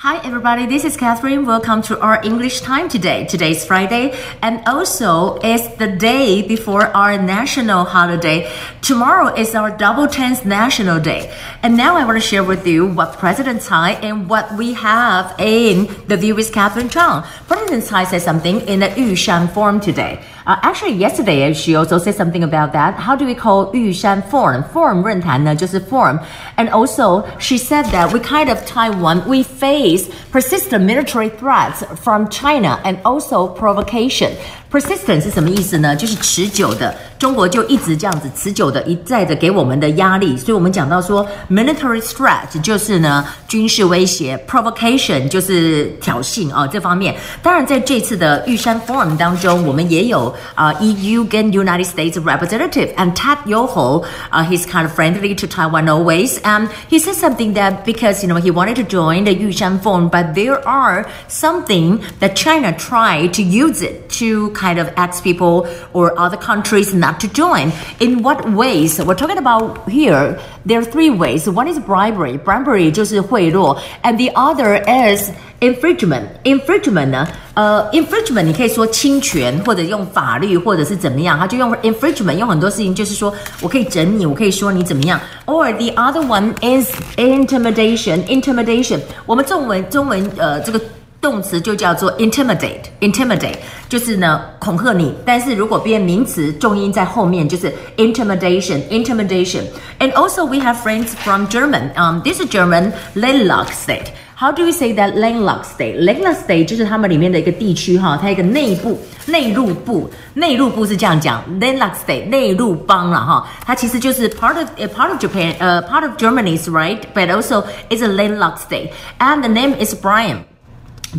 Hi everybody, this is Catherine. Welcome to our English time today. Today is Friday and also it's the day before our national holiday. Tomorrow is our double tenth national day. And now I want to share with you what President Tsai and what we have in the view with Catherine Chang. President Tsai said something in the Yushan Forum today. Uh, actually, yesterday she also said something about that. How do we call Yushan Forum? Forum 论坛呢就是 forum. And also she said that we kind of Taiwan, we face face persistent military threats from China and also provocation. Persistent 是什么意思呢？就是持久的， 中国就一直这样子持久的一再的给我们的压力。所以我们讲到说，military threat 就是呢军事威胁，provocation 就是挑衅啊这方面。当然在这次的玉山 Forum 当中，我们也有啊 EU 跟 United States representative and Ted Yoho，啊 he's kind of friendly to Taiwan always. And he said something that because you know he wanted to join the Yushan Forum, but there are something that China tried to use it to kind of ask people or other countries not to join. In what ways? We're talking about here. There are three ways. One is bribery. Bribery 就是贿赂，and the other is infringement. Infringement 呢，呃，infringement 你可以说侵权或者用法律或者是怎么样，他就用 infringement 用很多事情，就是说我可以整你，我可以说你怎么样。Or the other one is intimidation. Intimidation，我们中文中文呃这个。 动词就叫做 intimidate，intimidate 就是呢恐吓你，但是如果变名词，重音在后面，就是 intimidation，intimidation。And also we have friends from German. Um, this is German landlocked state. How do we say that landlocked state? Landlocked state 就是他们里面的一个地区哈，它一个内部内陆部，内陆部是这样讲，landlocked state 内陆邦了哈，它其实就是 part of part of Japan，呃 part of Germany right，but also it's a landlocked state. And the name is Bayern.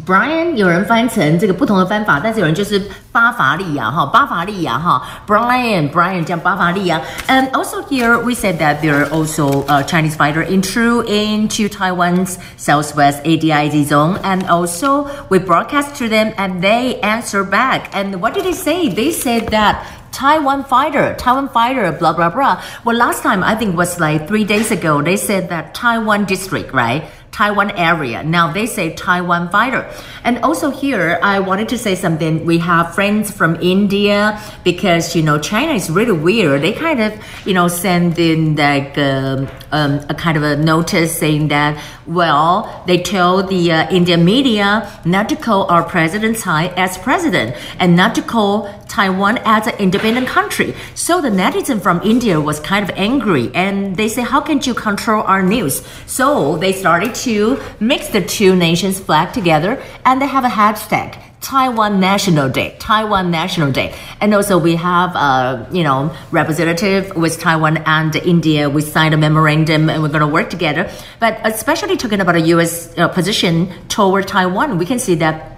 Bayern，有人翻成这个不同的翻法，但是有人就是巴伐利亚哈，巴伐利亚哈，Bayern，Brian 这样巴伐利亚。And also here we said that there are also uh, Chinese fighter intrude into Taiwan's southwest ADIZ zone, and also we broadcast to them, and they answer back. And what did they say? They said that Taiwan fighter, Taiwan fighter, blah blah blah. Well, last time I think was like three days ago. They said that Taiwan district, right? Taiwan area. Now they say Taiwan fighter. And also here, I wanted to say something. We have friends from India because, you know, China is really weird. They kind of, you know, send in like um, um, a kind of a notice saying that, well, they tell the uh, Indian media not to call our president Tsai as president and not to call Taiwan as an independent country. So the netizen from India was kind of angry and they say, how can you control our news? So they started to mix the two nations flag together and they have a hashtag. Taiwan National Day, Taiwan National Day, and also we have, uh, you know, representative with Taiwan and India. We signed a memorandum, and we're going to work together. But especially talking about a U.S. Uh, position toward Taiwan, we can see that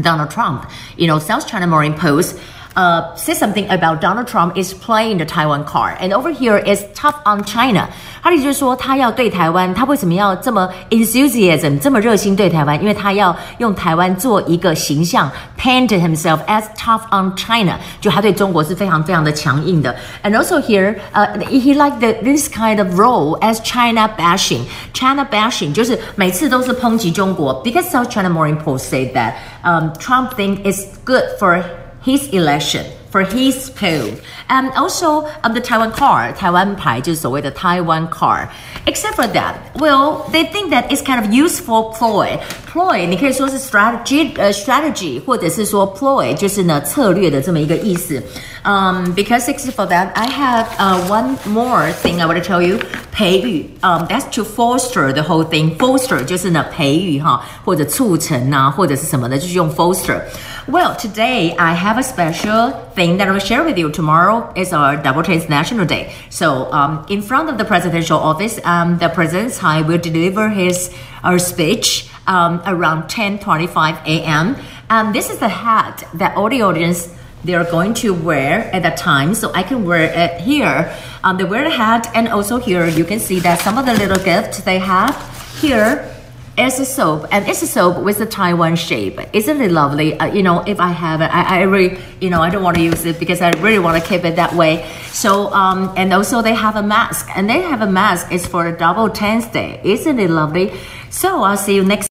Donald Trump, you know, South China Morning Post uh, said something about Donald Trump is playing the Taiwan card, and over here is tough on China. 他的意思就是说，他要对台湾，他为什么要这么 enthusiasm 这么热心对台湾？因为他要用台湾做一个形象，paint himself as tough on China，就他对中国是非常非常的强硬的。And also here, uh, he liked the, this kind of role as China bashing. China bashing 就是每次都是抨击中国。Because South China Morning Post said that um, Trump think it's good for his election for his poll. And also um, the Taiwan car, Taiwan 牌就是所谓的 Taiwan car. Except for that, well, they think that it's kind of useful ploy. Ploy 你可以说是 strategy 呃 strategy，或者是说 ploy 就是呢策略的这么一个意思。Um, because except for that, I have uh, one more thing I want to tell you. 培育，um, that's to foster the whole thing. Foster 就是呢培育哈，或者促成啊，或者是什么的，就是用 foster. Well, today I have a special thing that I will share with you. Tomorrow is our Double Tenth National Day. So, um, in front of the presidential office, um, the President Tsai will deliver his uh, speech um, around 10:25 a.m. And this is the hat that all the audience they are going to wear at that time. So I can wear it here. Um, they wear the hat, and also here you can see that some of the little gifts they have here it's a soap, and it's a soap with a Taiwan shape. Isn't it lovely? Uh, you know, if I have it, I, I really, you know, I don't want to use it because I really want to keep it that way. So, um, and also they have a mask, and they have a mask. It's for a double tenth day. Isn't it lovely? So I'll see you next.